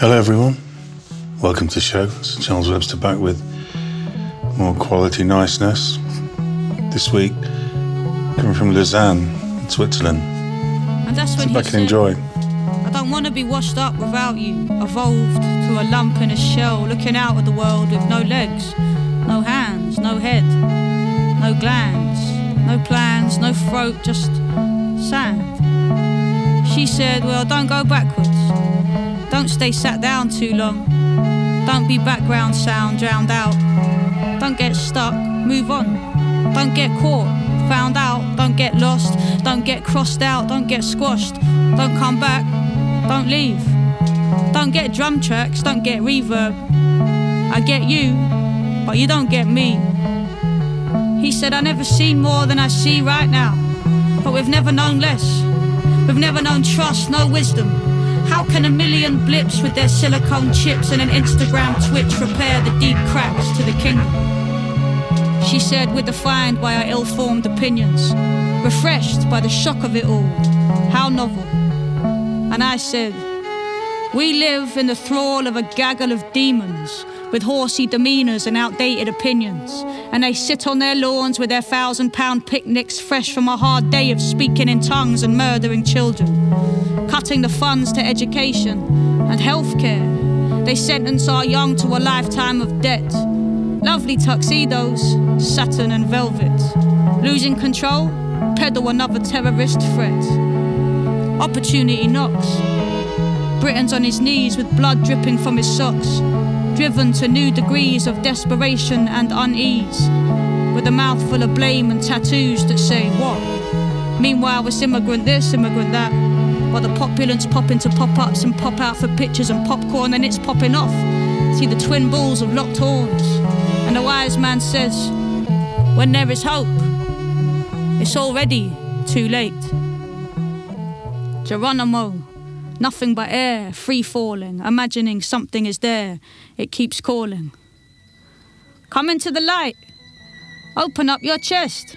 Hello, everyone. Welcome to the show. It's Charles Webster back with more quality niceness. This week, coming from Lausanne, in Switzerland. And that's when he back said, and enjoy. I don't want to be washed up without you, evolved to a lump in a shell, looking out at the world with no legs, no hands, no head, no glands, no plans, no throat, just sand. She said, Well, don't go backwards. Don't stay sat down too long. Don't be background sound drowned out. Don't get stuck, move on. Don't get caught, found out. Don't get lost, don't get crossed out, don't get squashed. Don't come back, don't leave. Don't get drum tracks, don't get reverb. I get you, but you don't get me. He said, I never seen more than I see right now. But we've never known less. We've never known trust, no wisdom. How can a million blips with their silicone chips and an Instagram twitch repair the deep cracks to the kingdom? She said, We're defined by our ill formed opinions, refreshed by the shock of it all. How novel. And I said, We live in the thrall of a gaggle of demons with horsey demeanours and outdated opinions. And they sit on their lawns with their thousand pound picnics fresh from a hard day of speaking in tongues and murdering children cutting the funds to education and healthcare. They sentence our young to a lifetime of debt. Lovely tuxedos, satin and velvet. Losing control, peddle another terrorist threat. Opportunity knocks. Britain's on his knees with blood dripping from his socks, driven to new degrees of desperation and unease, with a mouthful of blame and tattoos that say what? Meanwhile, it's immigrant this, immigrant that. While the populace pop into pop ups and pop out for pictures and popcorn, and it's popping off. See the twin bulls of locked horns. And the wise man says, When there is hope, it's already too late. Geronimo, nothing but air, free falling, imagining something is there, it keeps calling. Come into the light, open up your chest.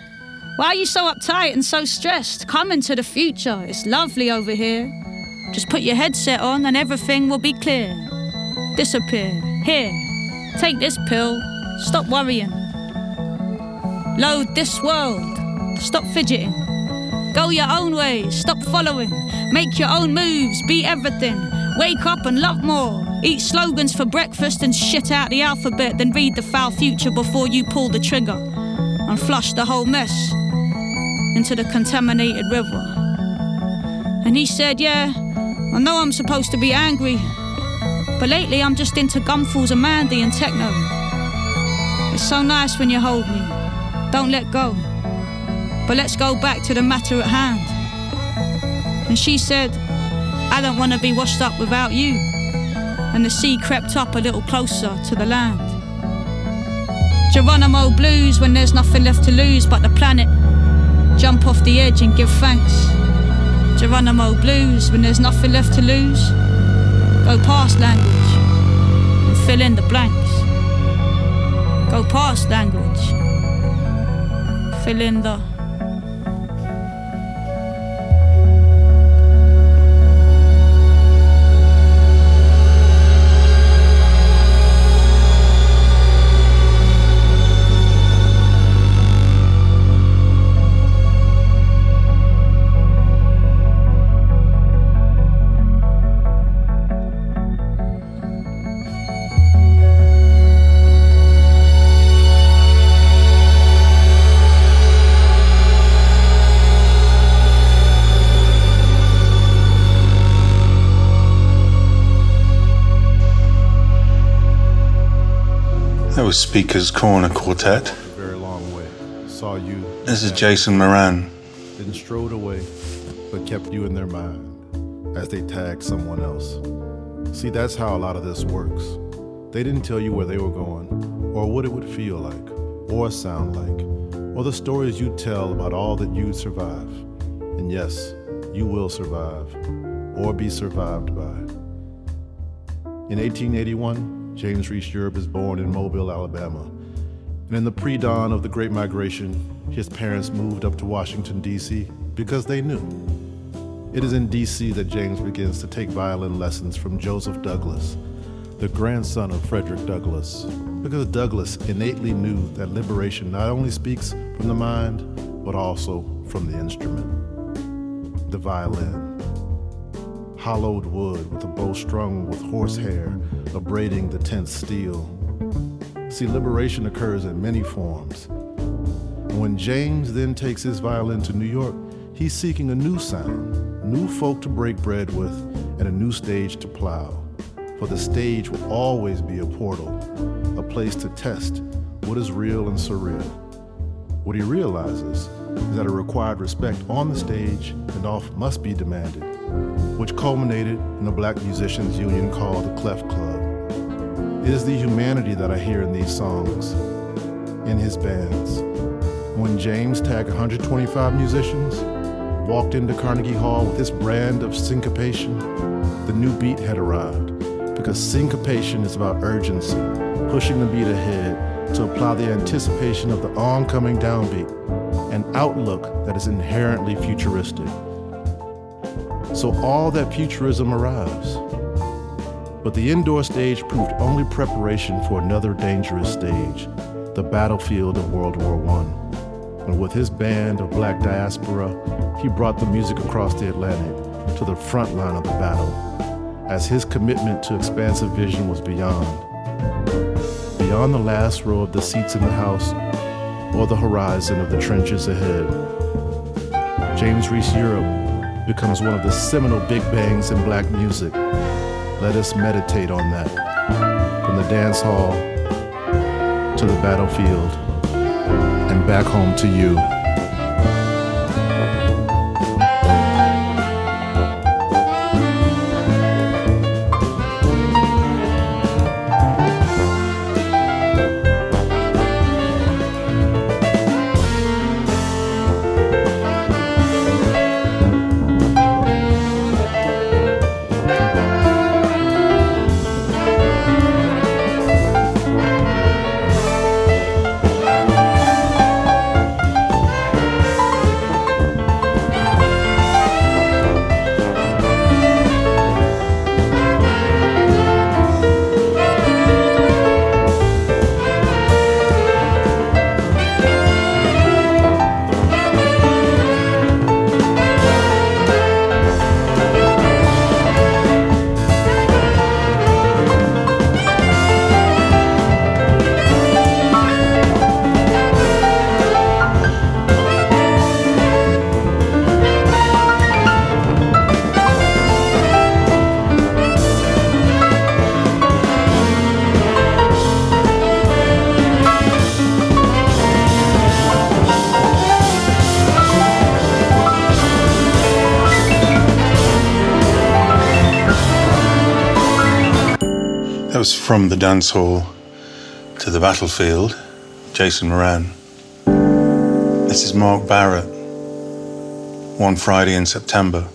Why are you so uptight and so stressed? Come into the future. It's lovely over here. Just put your headset on and everything will be clear. Disappear. Here. Take this pill. Stop worrying. Load this world. Stop fidgeting. Go your own way. Stop following. Make your own moves. Be everything. Wake up and love more. Eat slogans for breakfast and shit out the alphabet. Then read the foul future before you pull the trigger and flush the whole mess into the contaminated river. And he said, Yeah, I know I'm supposed to be angry, but lately I'm just into gumfuls and Mandy and techno. It's so nice when you hold me. Don't let go. But let's go back to the matter at hand. And she said, I don't want to be washed up without you. And the sea crept up a little closer to the land. Geronimo blues when there's nothing left to lose but the planet. Jump off the edge and give thanks. Geronimo blues when there's nothing left to lose. Go past language and fill in the blanks. Go past language. Fill in the. Was Speaker's Corner Quartet. very long way. Saw you. This is Jason Moran. Then strode away, but kept you in their mind as they tagged someone else. See, that's how a lot of this works. They didn't tell you where they were going, or what it would feel like, or sound like, or the stories you'd tell about all that you'd survive. And yes, you will survive, or be survived by. In 1881, James Reese Europe is born in Mobile, Alabama. And in the pre dawn of the Great Migration, his parents moved up to Washington, D.C. because they knew. It is in D.C. that James begins to take violin lessons from Joseph Douglass, the grandson of Frederick Douglass, because Douglass innately knew that liberation not only speaks from the mind, but also from the instrument. The violin. Hollowed wood with a bow strung with horsehair, abrading the tense steel. See, liberation occurs in many forms. When James then takes his violin to New York, he's seeking a new sound, new folk to break bread with, and a new stage to plow. For the stage will always be a portal, a place to test what is real and surreal. What he realizes is that a required respect on the stage and off must be demanded, which culminated in a black musicians union called the Clef Club. It is the humanity that I hear in these songs, in his bands. When James tagged 125 musicians, walked into Carnegie Hall with this brand of syncopation, the new beat had arrived. Because syncopation is about urgency, pushing the beat ahead to apply the anticipation of the oncoming downbeat, an outlook that is inherently futuristic. So all that futurism arrives. But the indoor stage proved only preparation for another dangerous stage, the battlefield of World War I and with his band of black diaspora, he brought the music across the Atlantic to the front line of the battle, as his commitment to expansive vision was beyond. Beyond the last row of the seats in the house, or the horizon of the trenches ahead. James Reese Europe becomes one of the seminal big bangs in black music. Let us meditate on that. From the dance hall to the battlefield and back home to you. From the dance hall to the battlefield, Jason Moran. This is Mark Barrott, one Friday in September.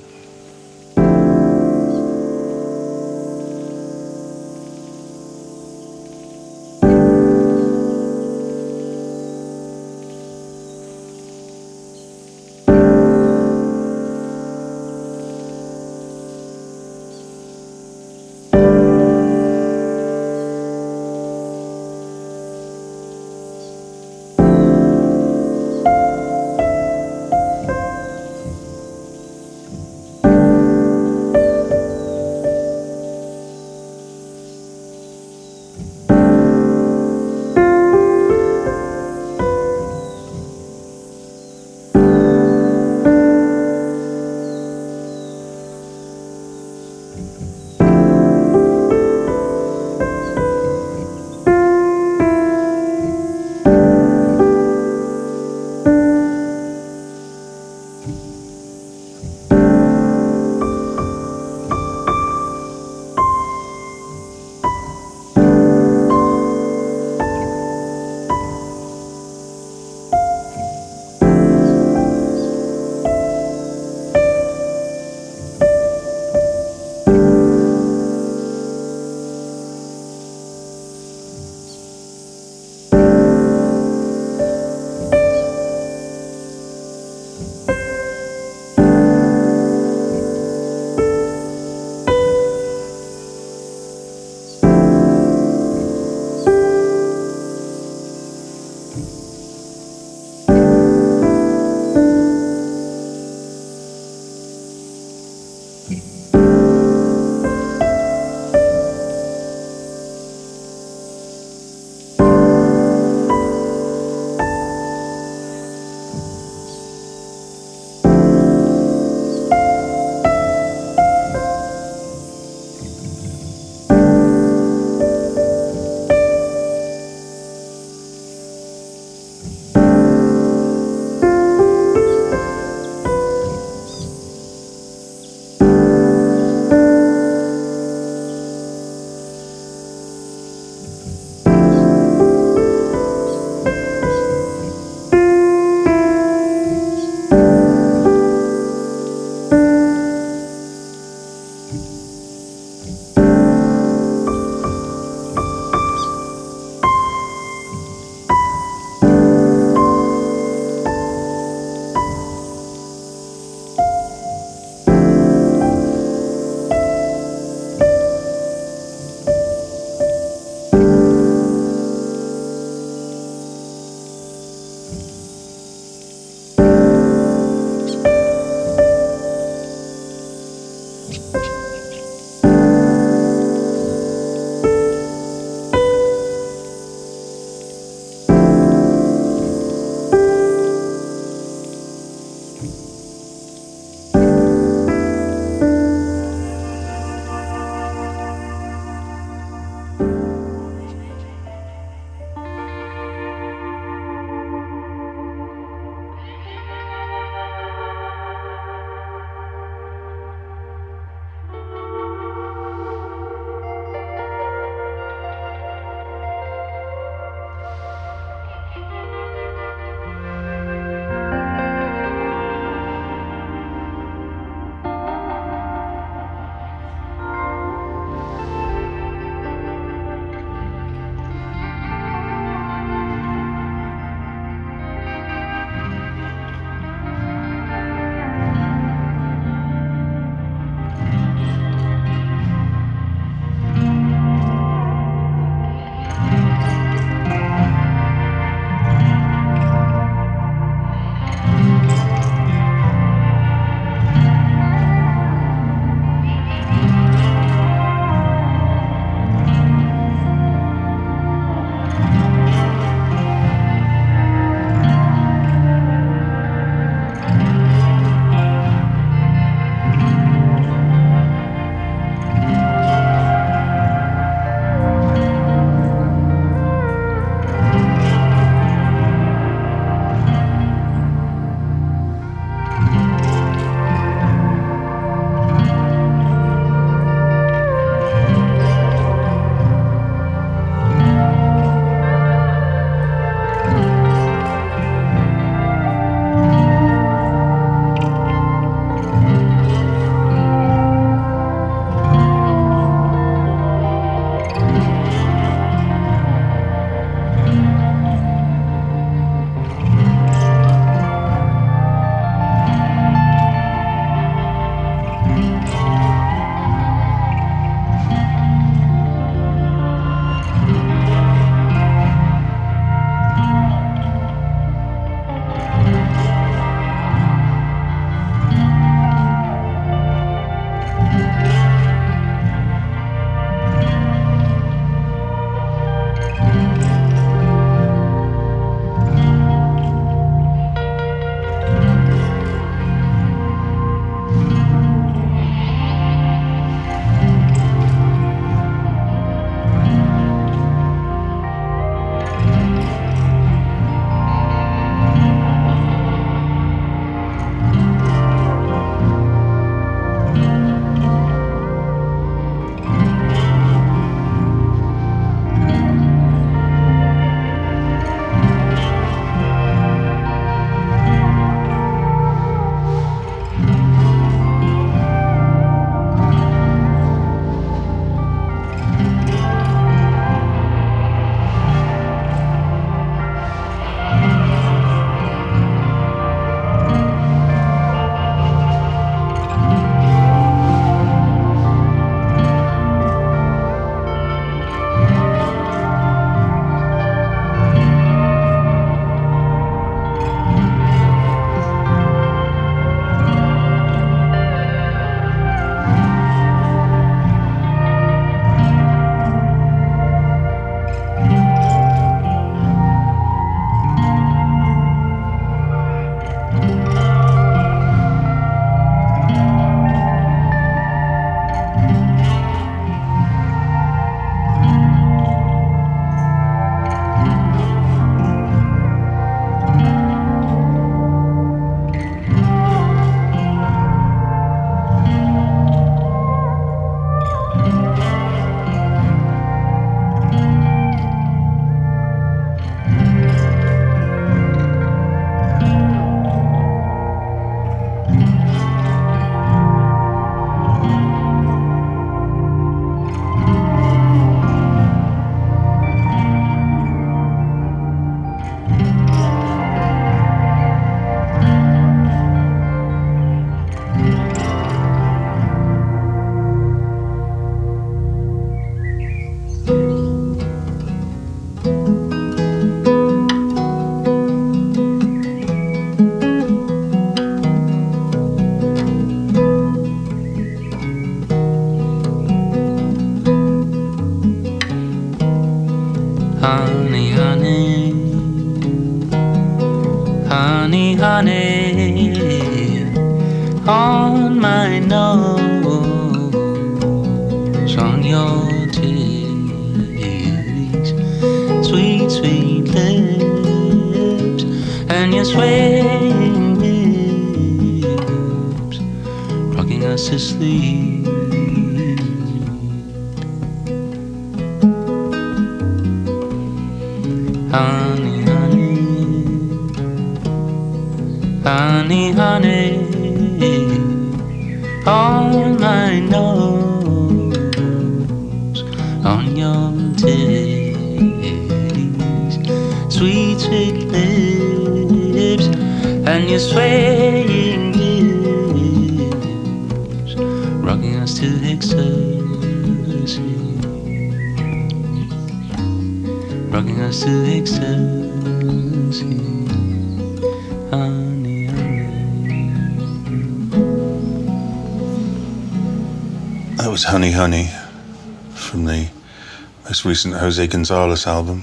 Recent Jose Gonzalez album.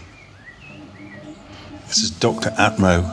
This is Dr. Atmo.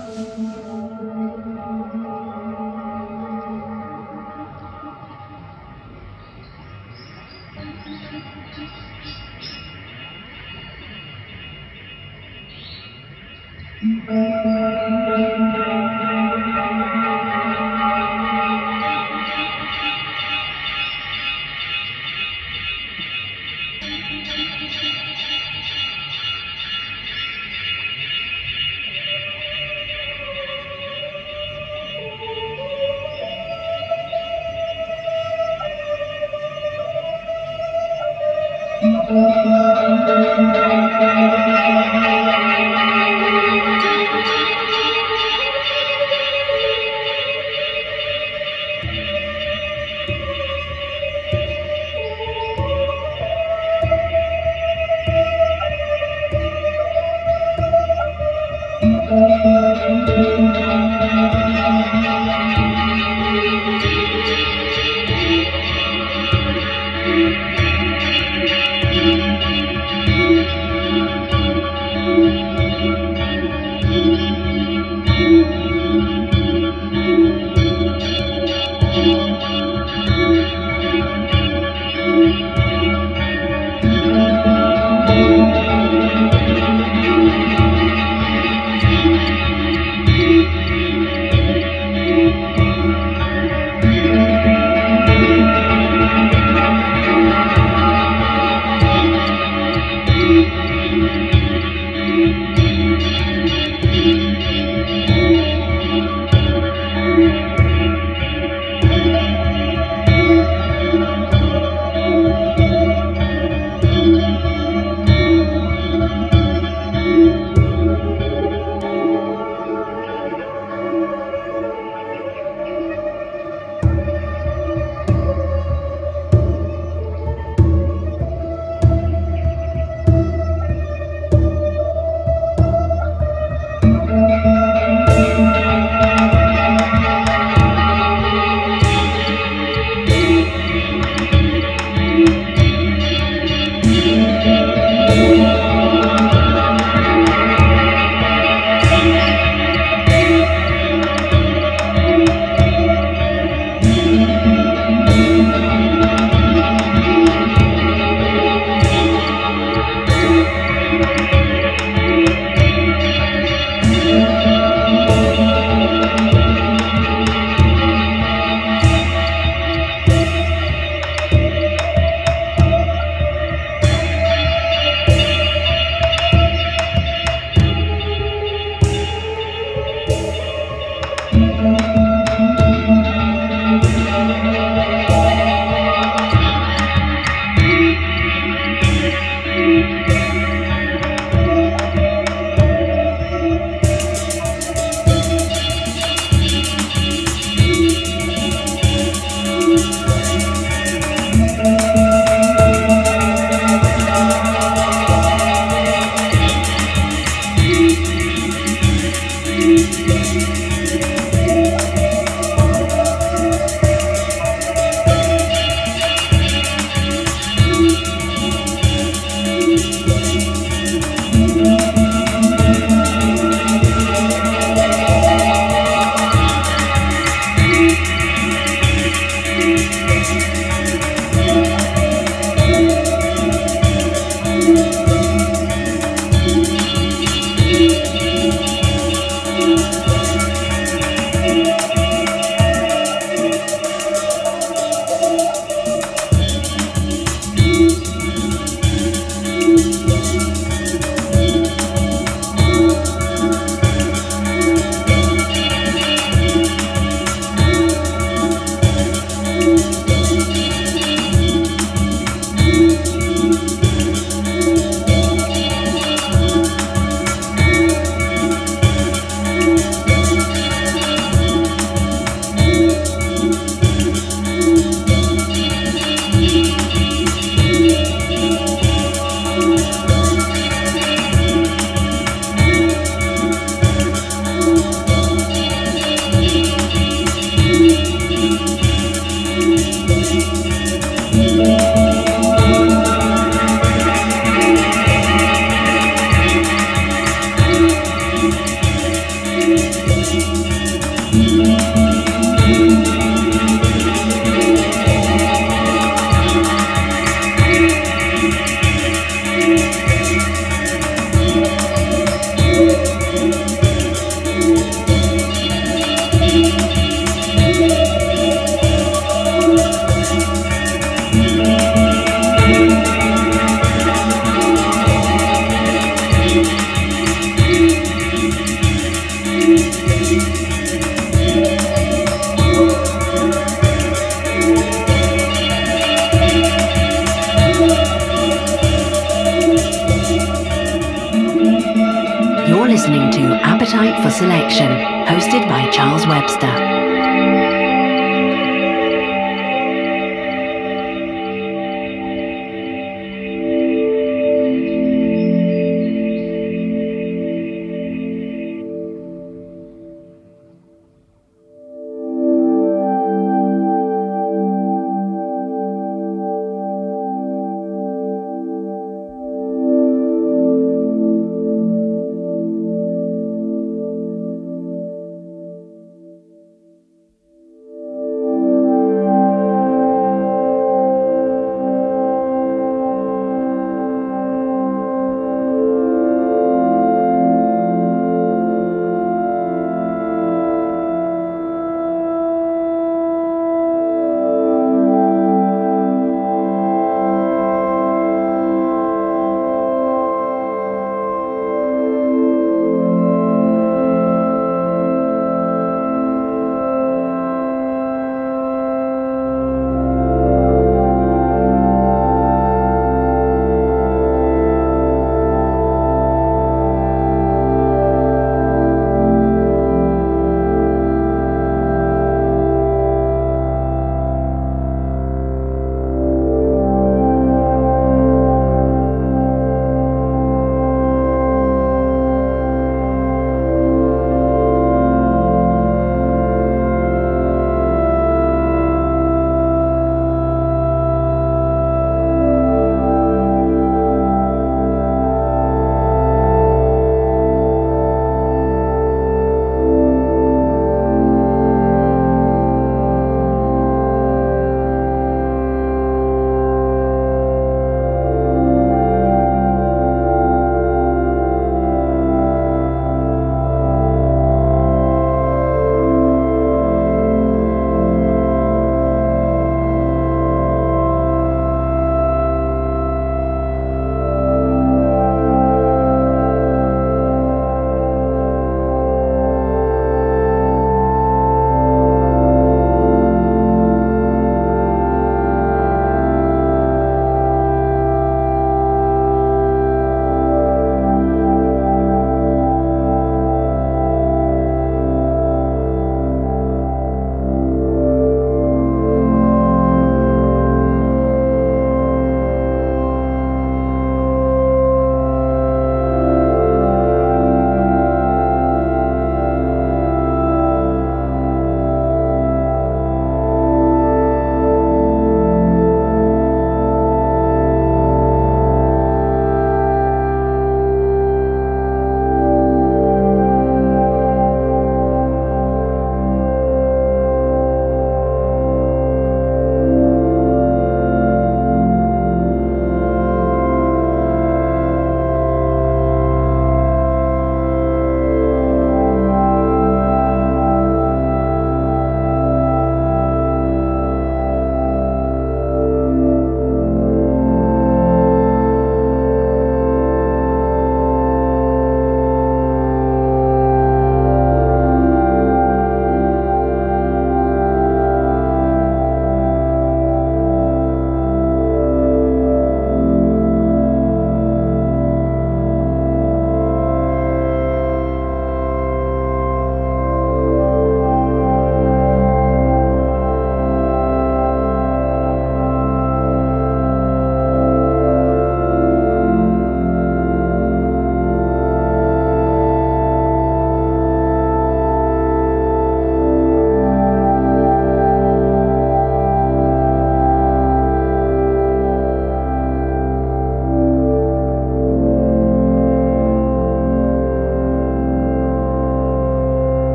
Thank you.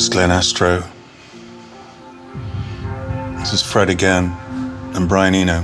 Was Glenn Astro. This is Fred again and Brian Eno.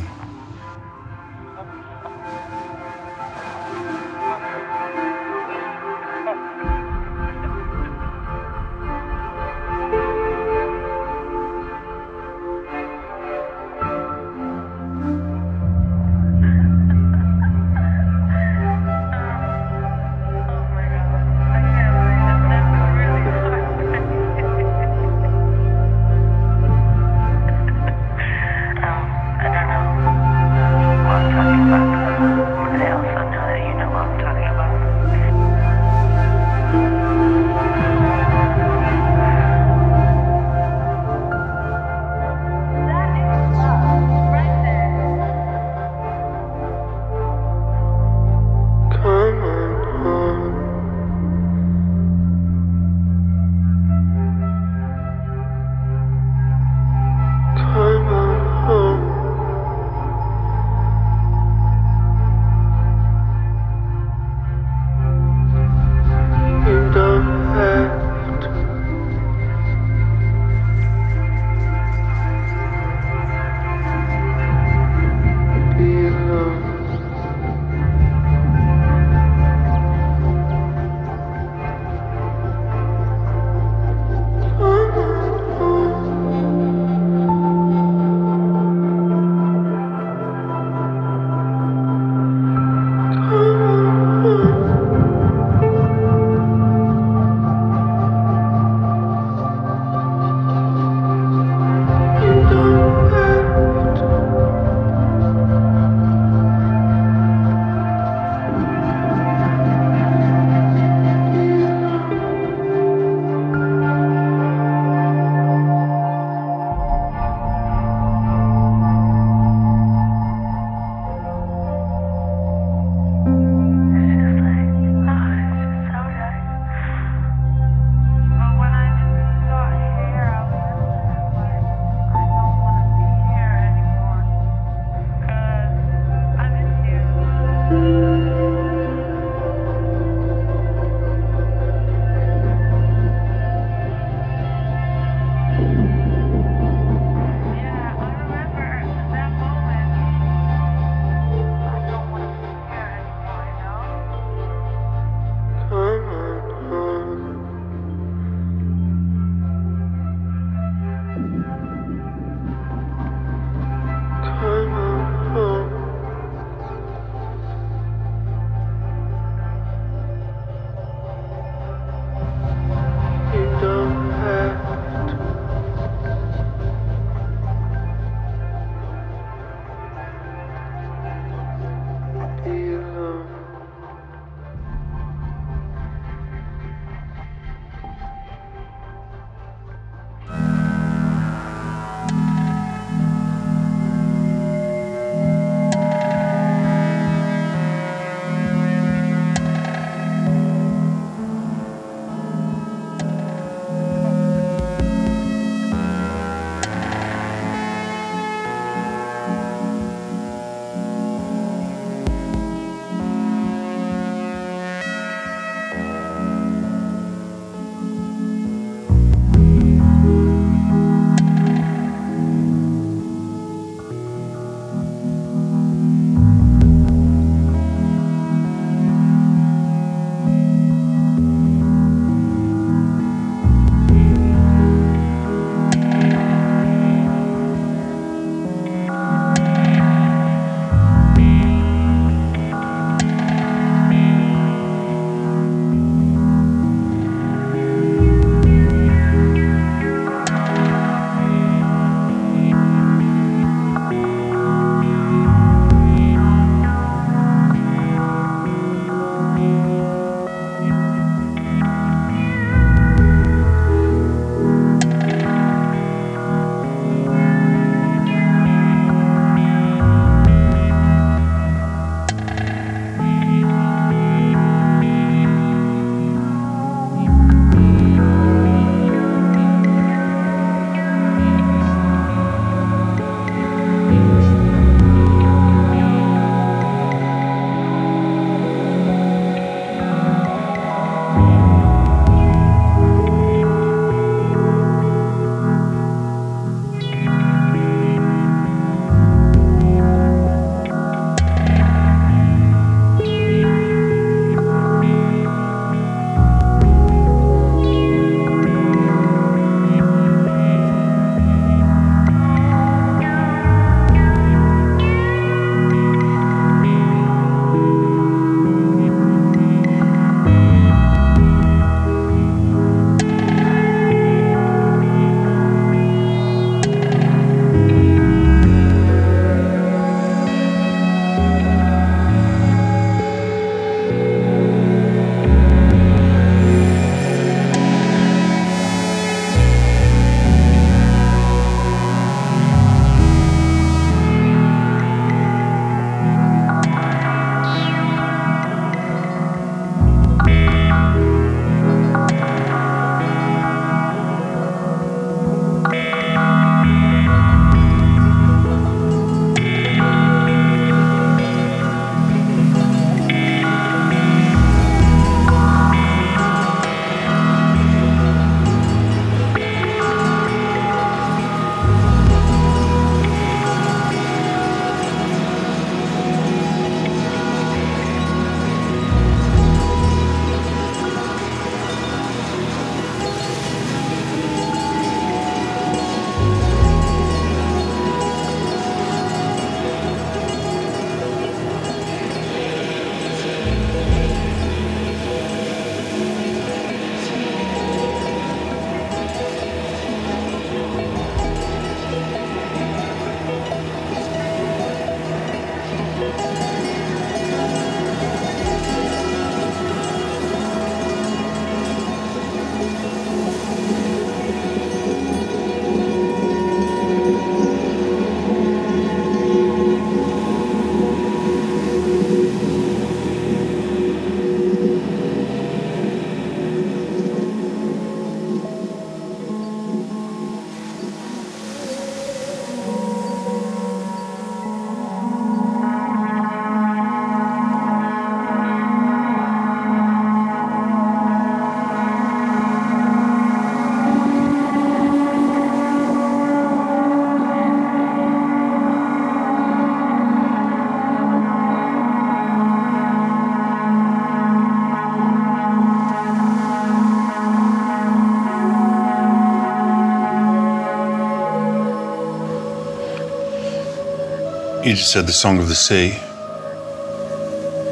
You said the Song of the Sea,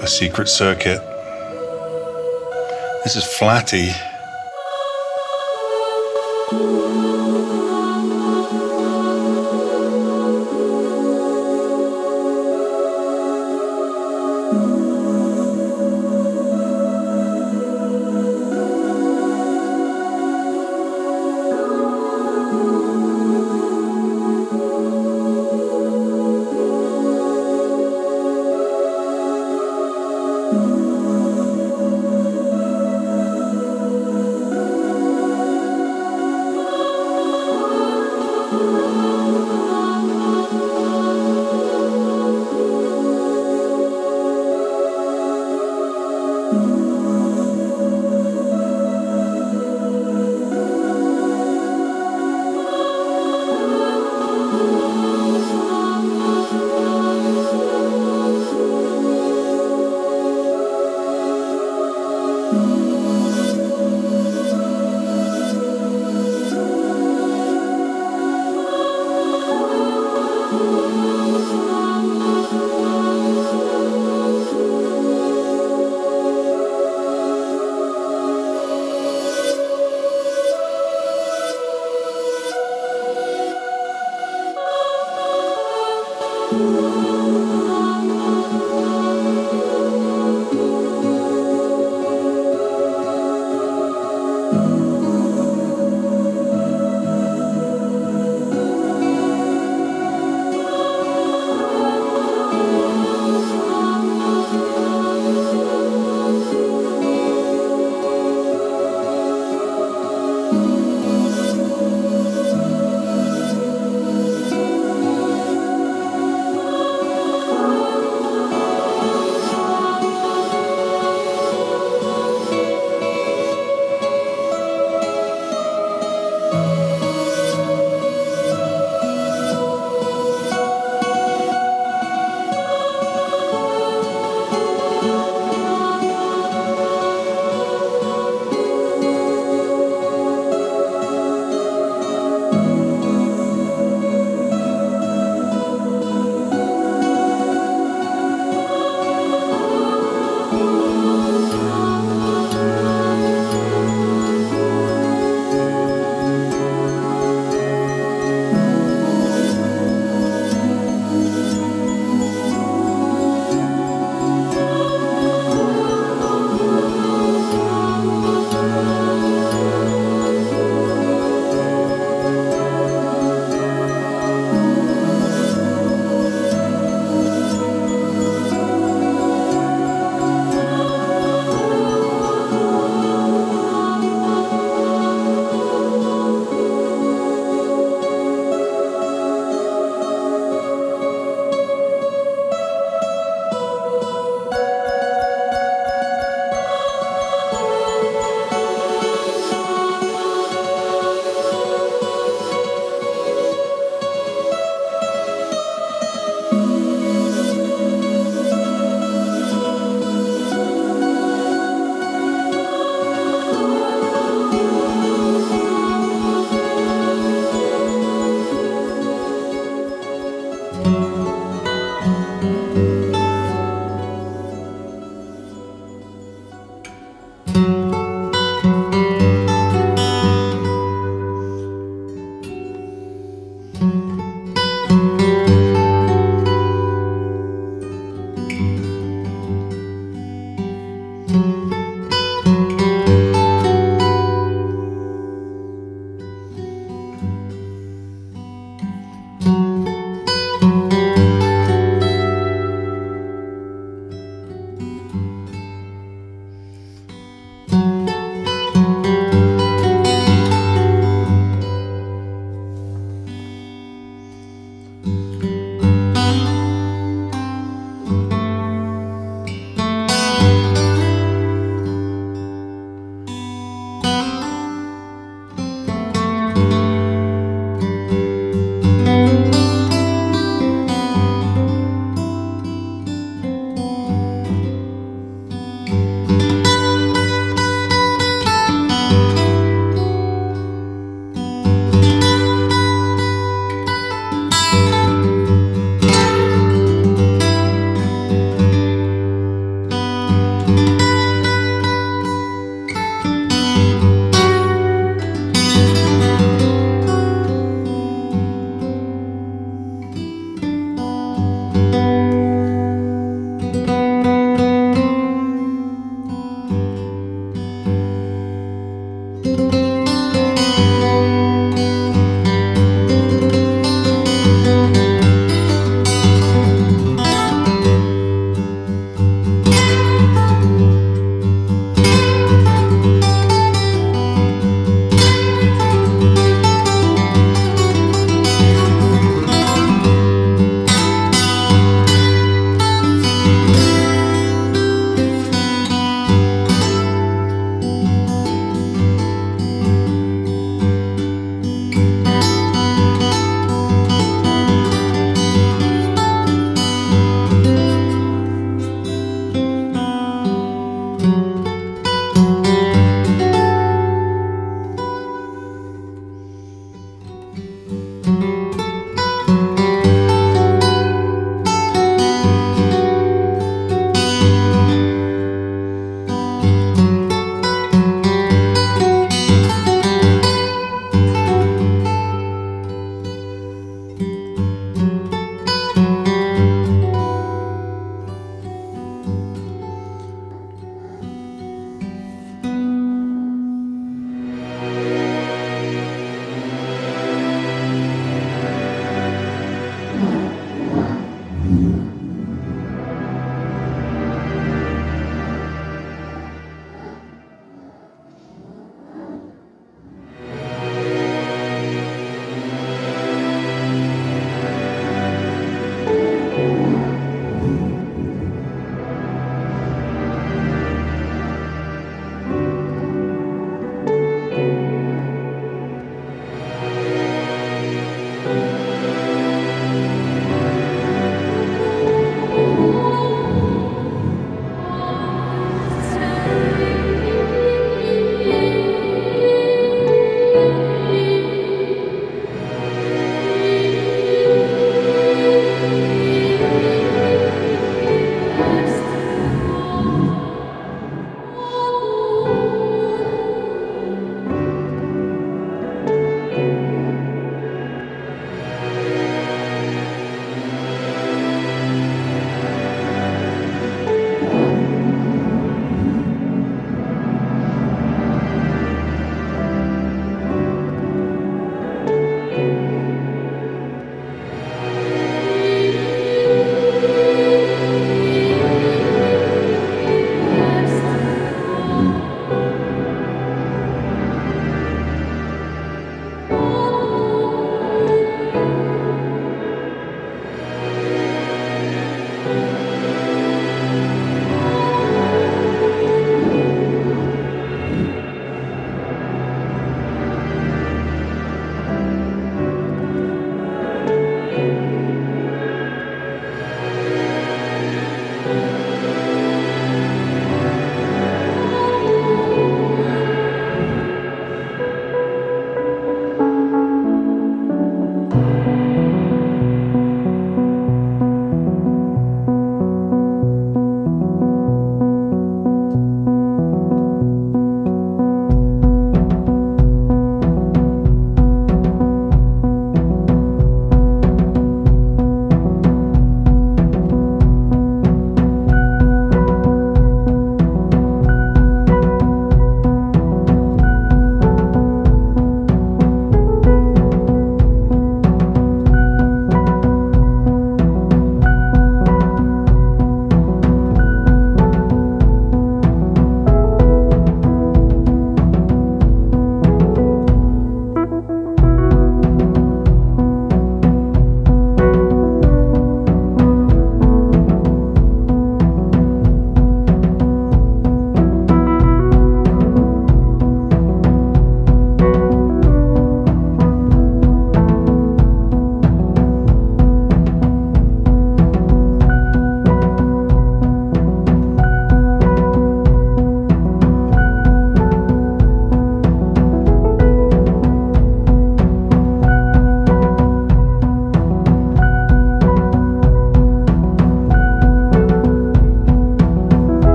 a secret circuit. This is Flatty.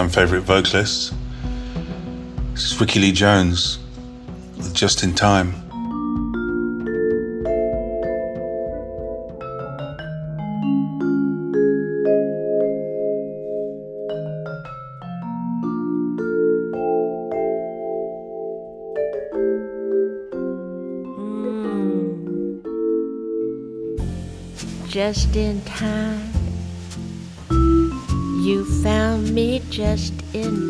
all-time favorite vocalists. It's Rickie Lee Jones with Just in Time. just in time. in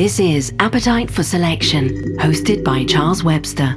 This is Appetite for Selection, hosted by Charles Webster.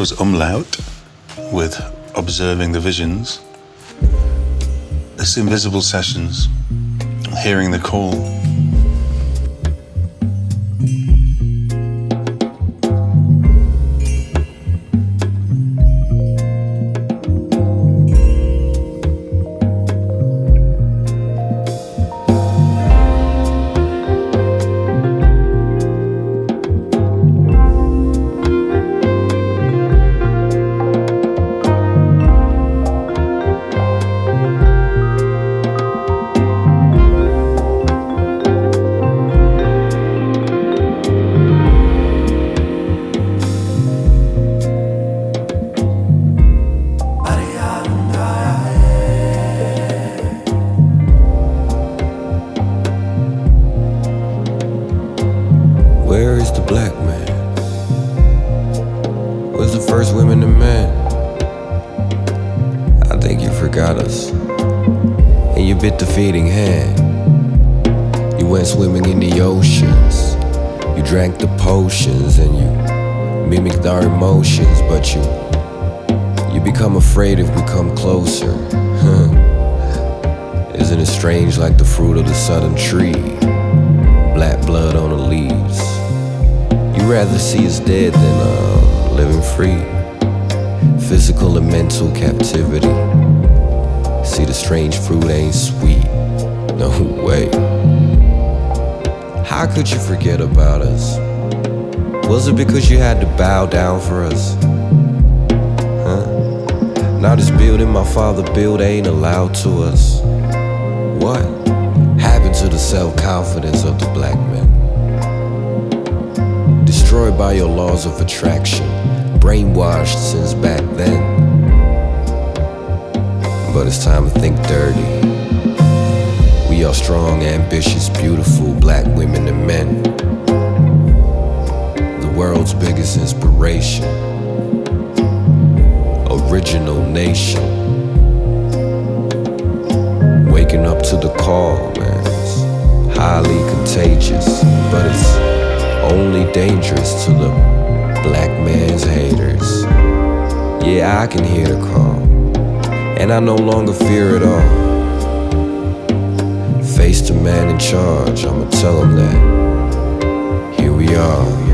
That was Umlaut with Observing the Visions. It's Invisible Sessions, Hearing the Call. You forget about us? Was it because you had to bow down for us? Huh? Now this building my father built ain't allowed to us. What happened to the self-confidence of the black man? Destroyed by your laws of attraction, brainwashed since back then. But it's time to think dirty. We are strong, ambitious, beautiful black women and men. The world's biggest inspiration. Original nation. Waking up to the call, man. It's highly contagious, but it's only dangerous to the black man's haters. Yeah, I can hear the call, and I no longer fear it all. Face the man in charge, I'ma tell him that. Here we are.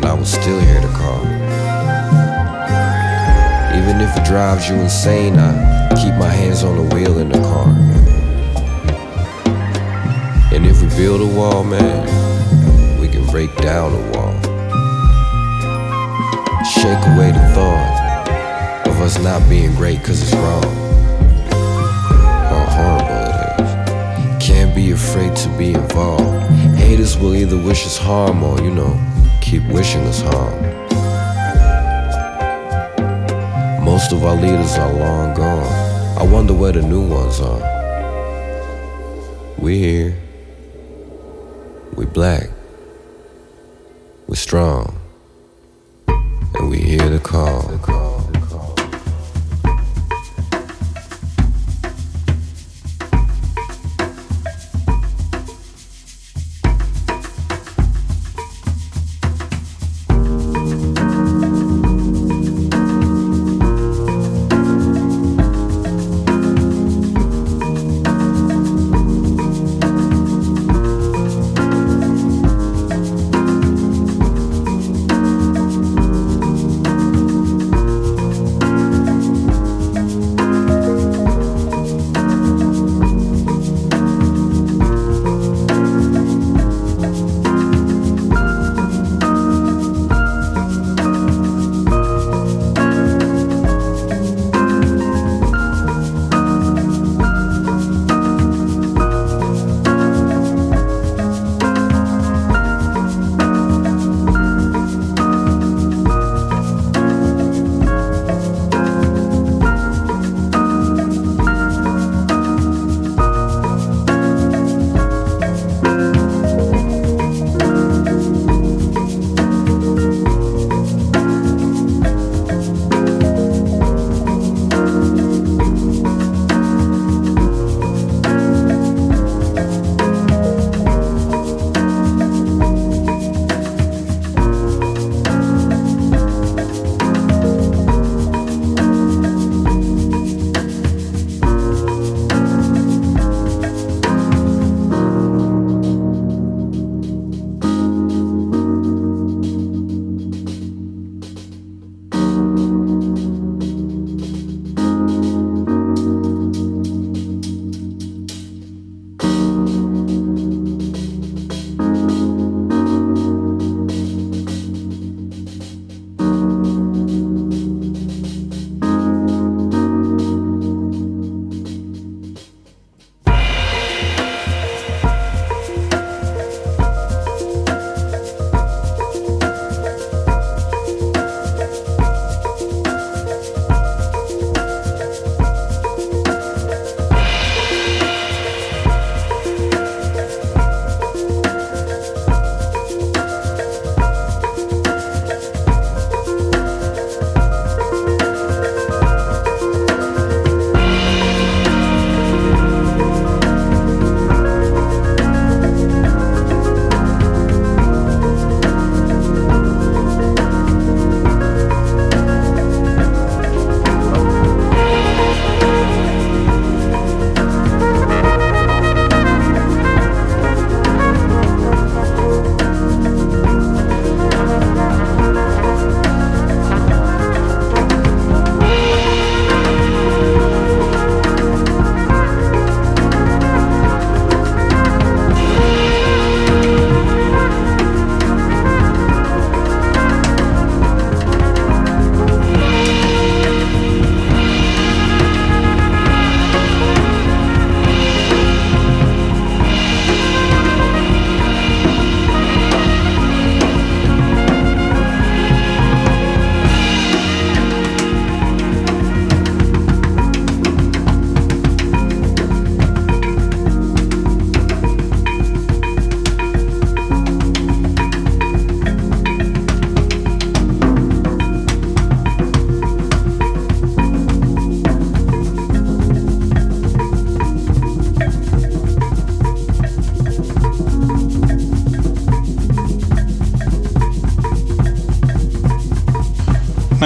And I would still hear the call. Even if it drives you insane, I keep my hands on the wheel in the car. And if we build a wall, man, we can break down the wall. Shake away the thought of us not being great cause it's wrong. How horrible it is. Can't be afraid to be involved. Haters will either wish us harm or, you know, keep wishing us harm. Most of our leaders are long gone. I wonder where the new ones are. We here. We black.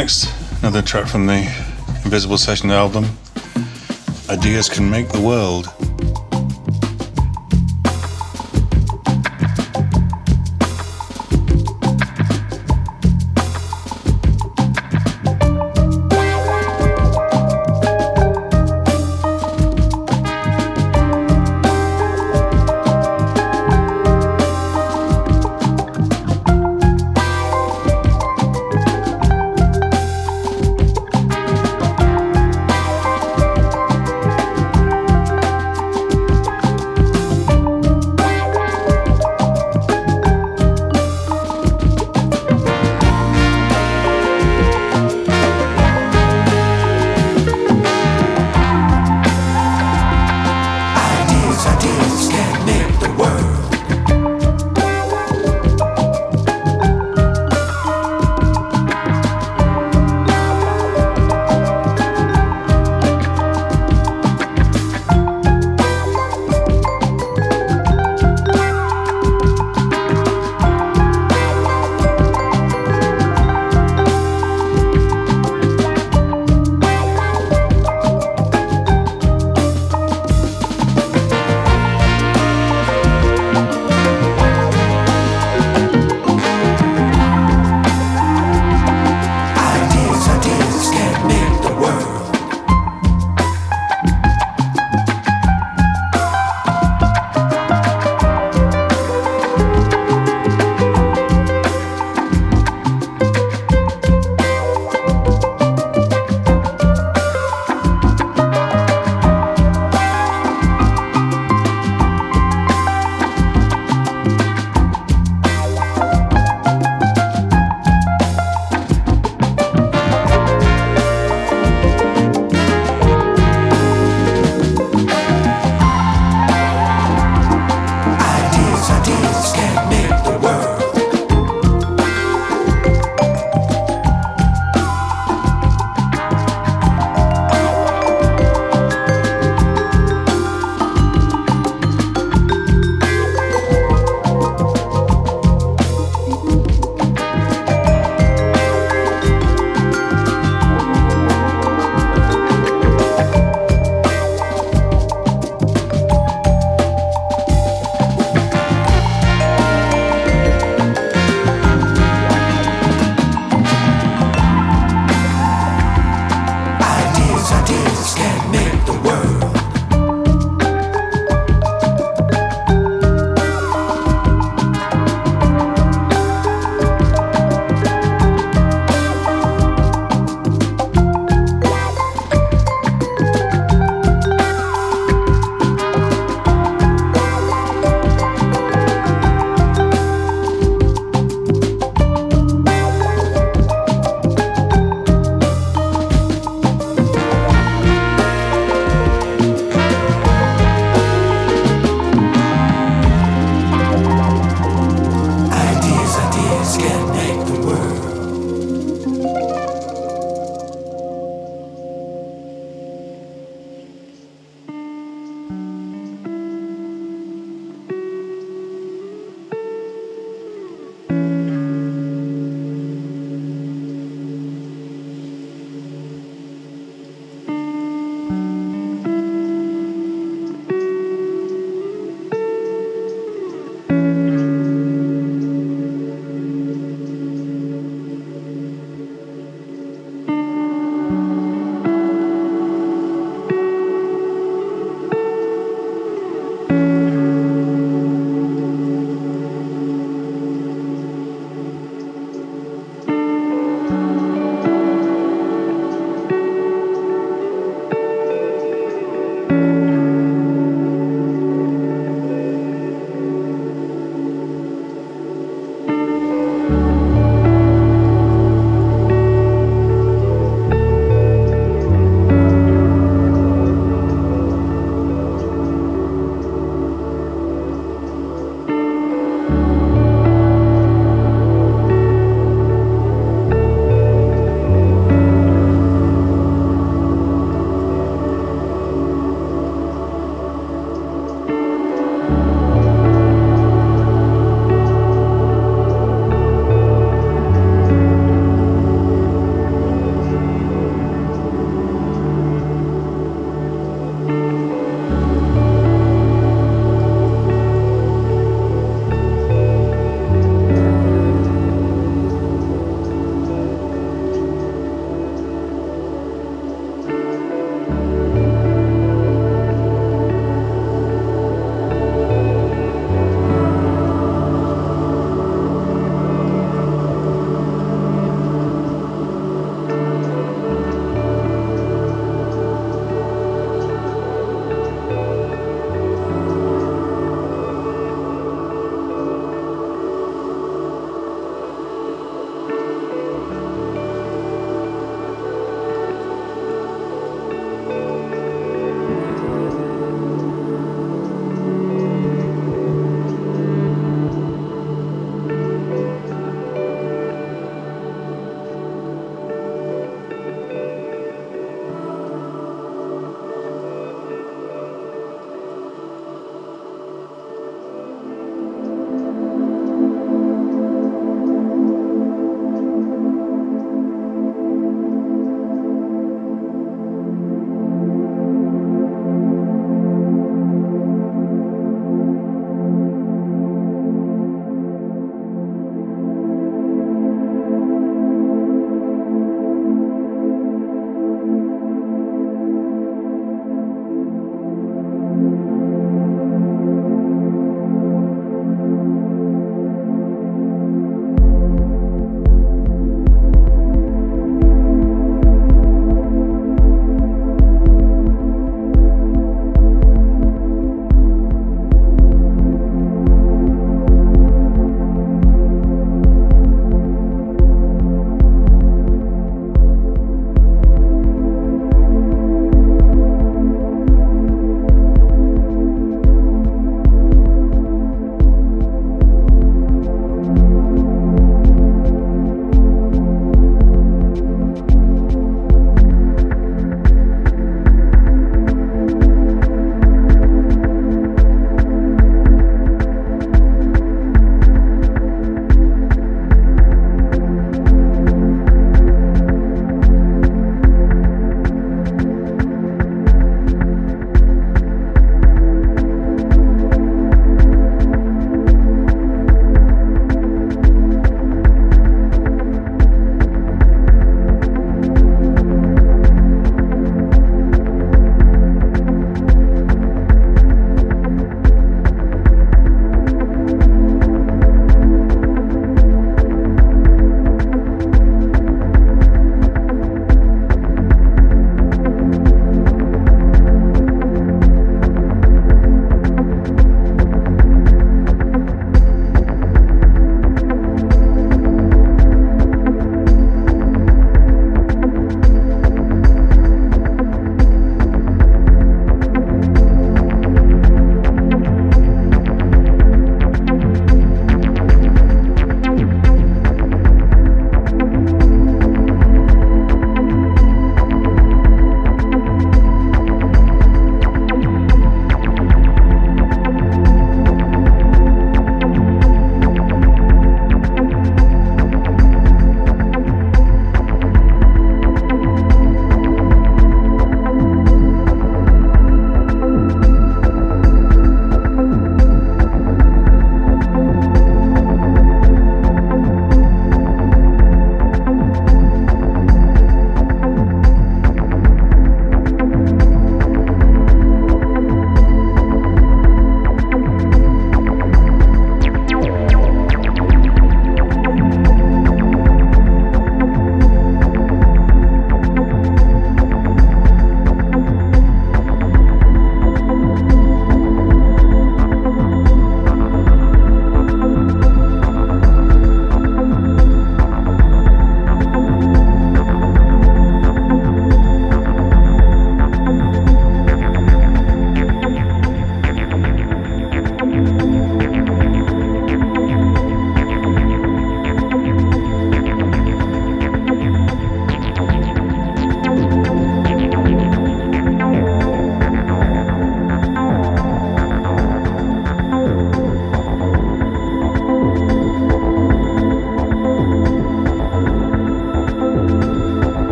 Next, another track from the Invisible Session album. Ideas can make the world.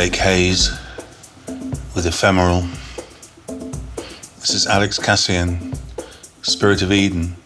Lake Hayes with Ephemeral. This is Alex Kassian, Spirit of Eden.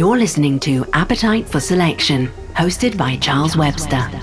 You're listening to Appetite for Selection, hosted by Charles Webster. If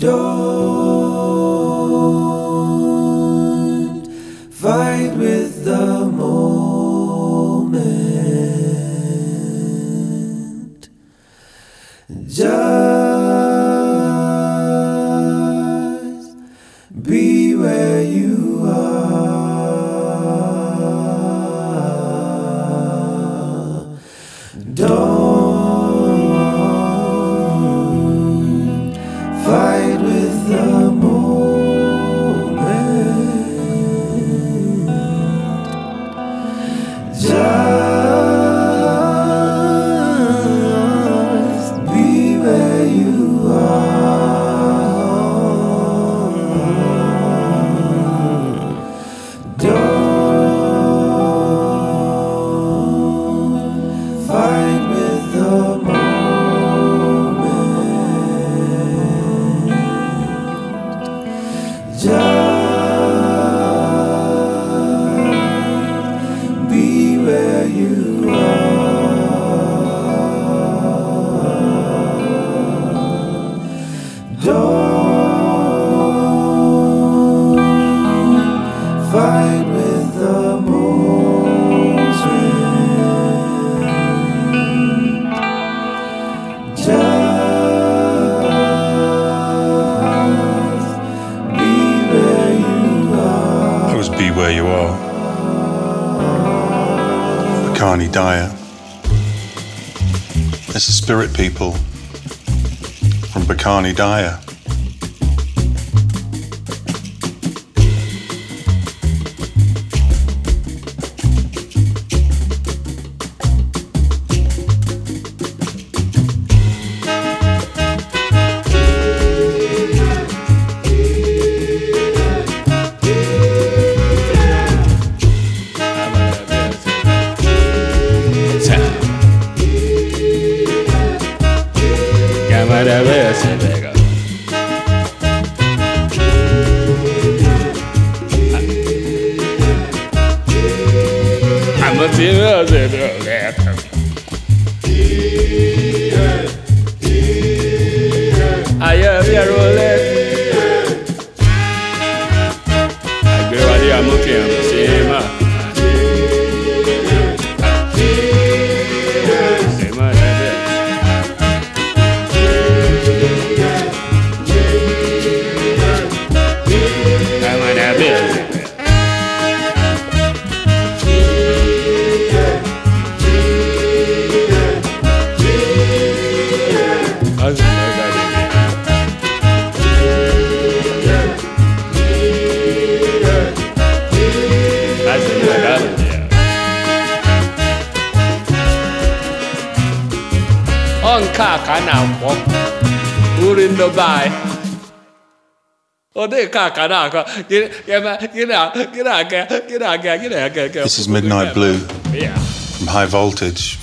door. dire. Get get get out, get out, get out, get out, get out, get out. This is Midnight Blue. Yeah. From High Voltage.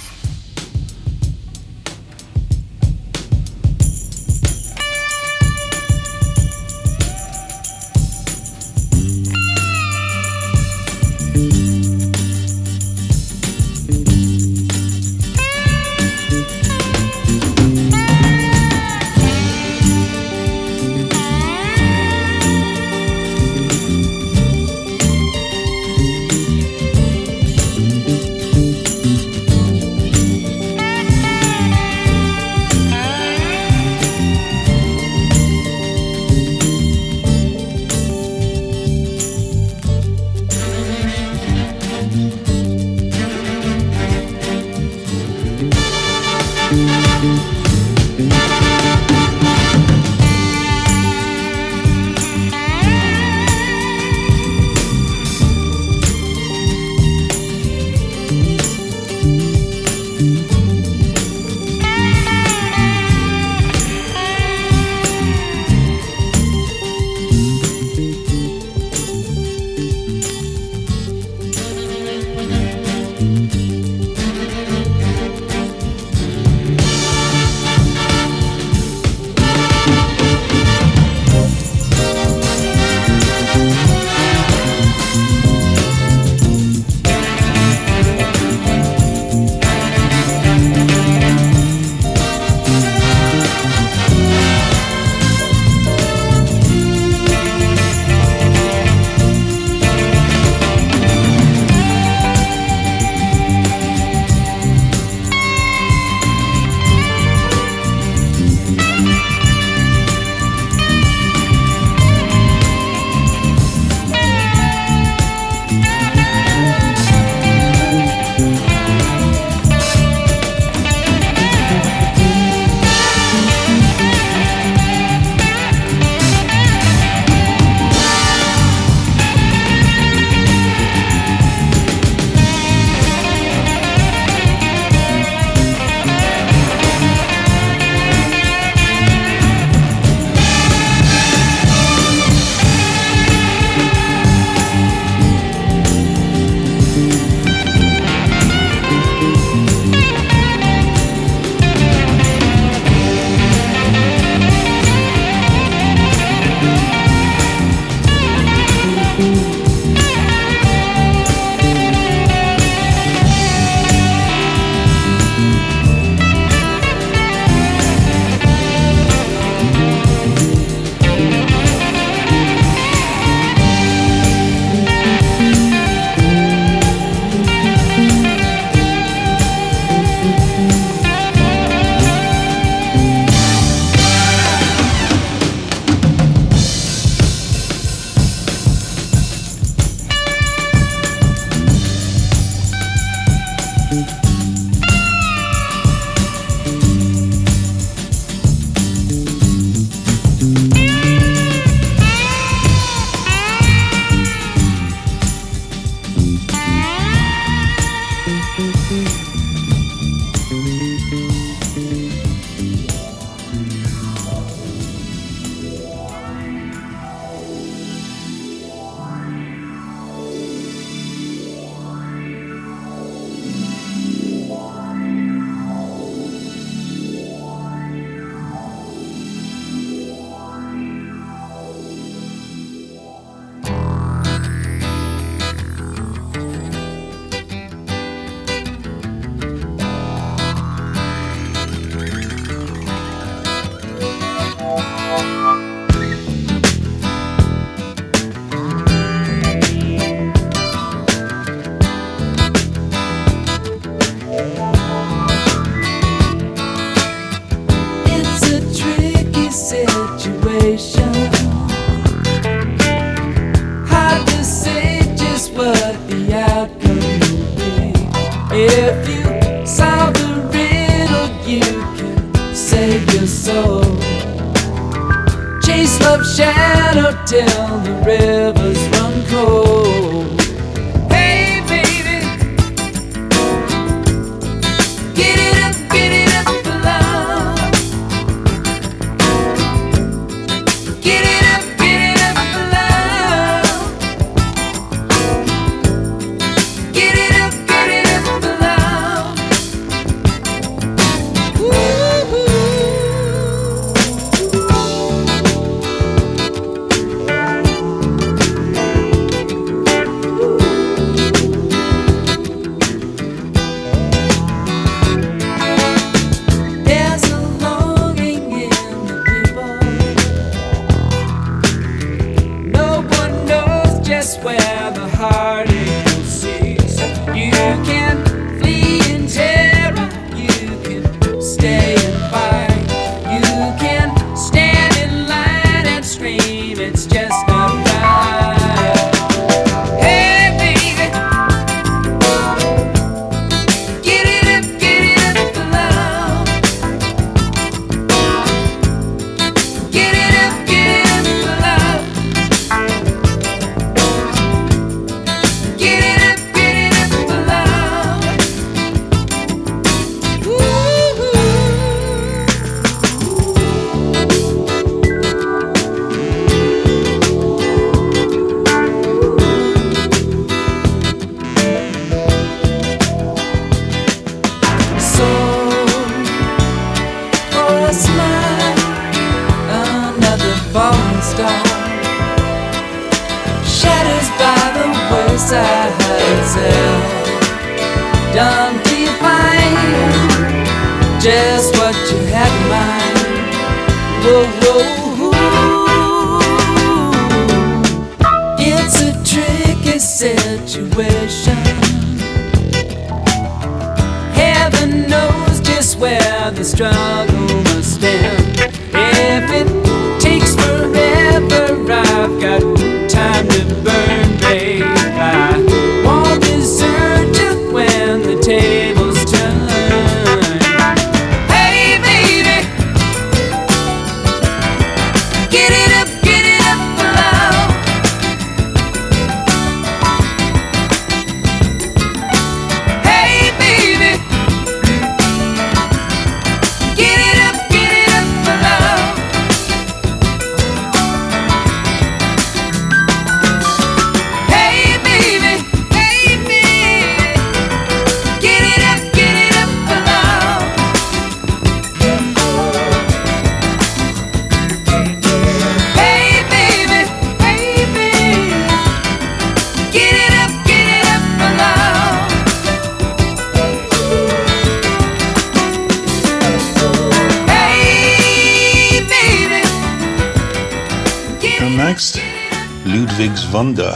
Wunder,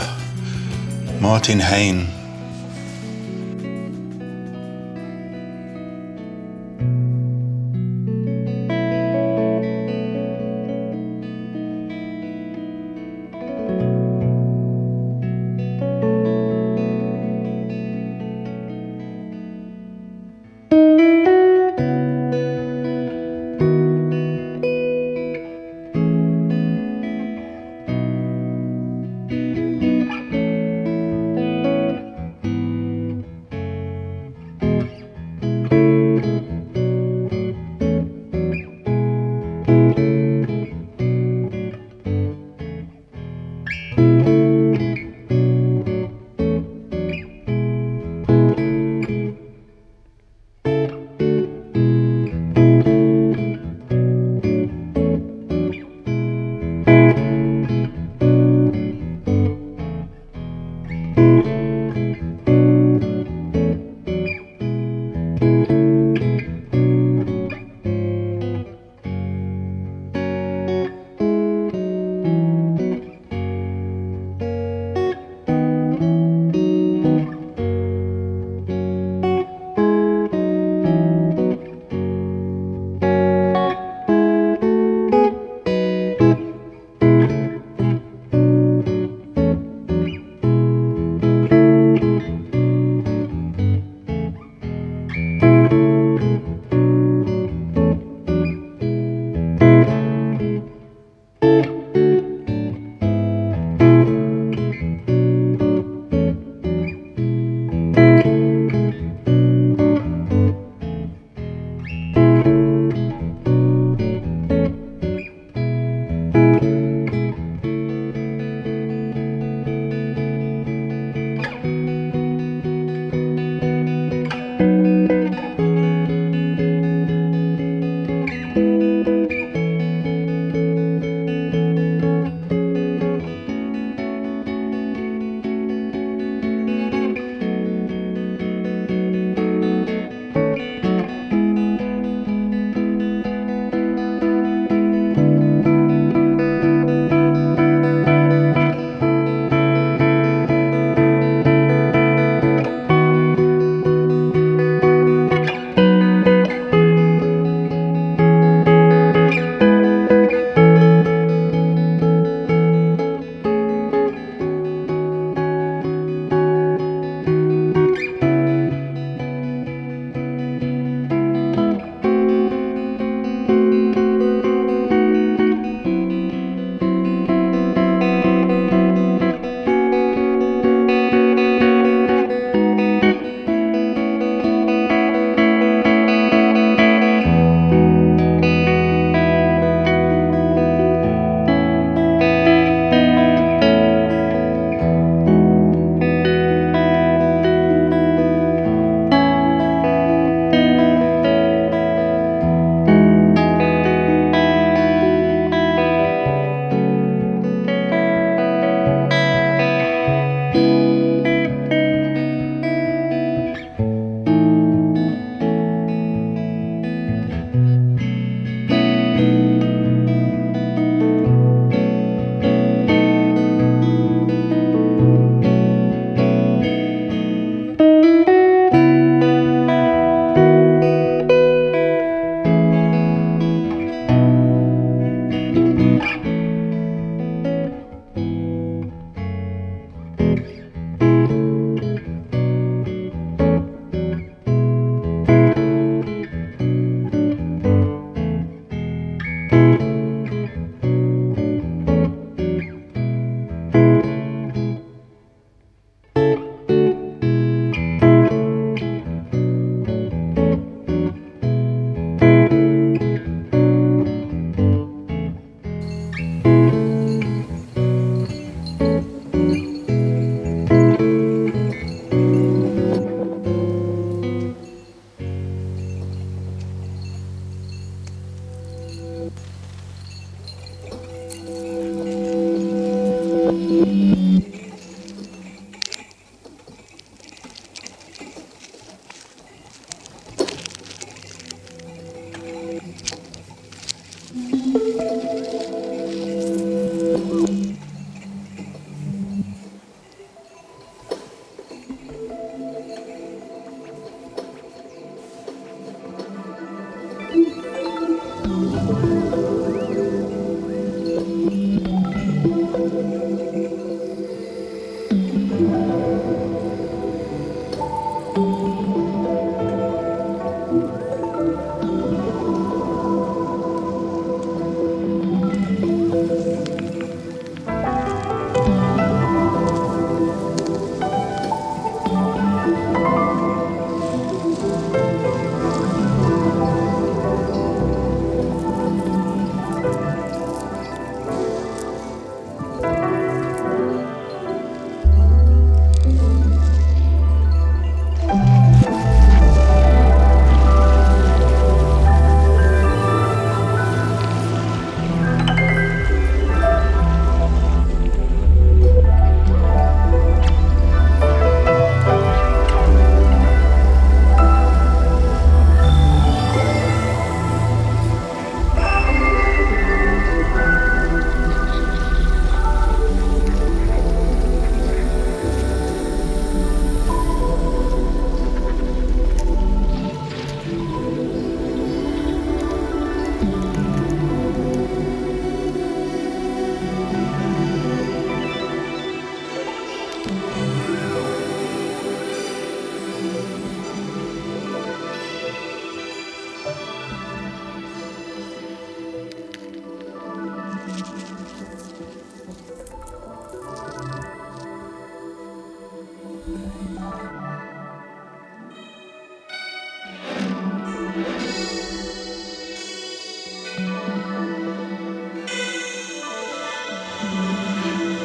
Martin Hain.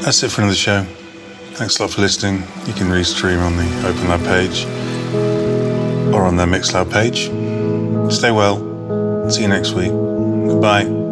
That's it for another show. Thanks a lot for listening. You can restream on the Open OpenLab page or on the Mixcloud page. Stay well. See you next week. Goodbye.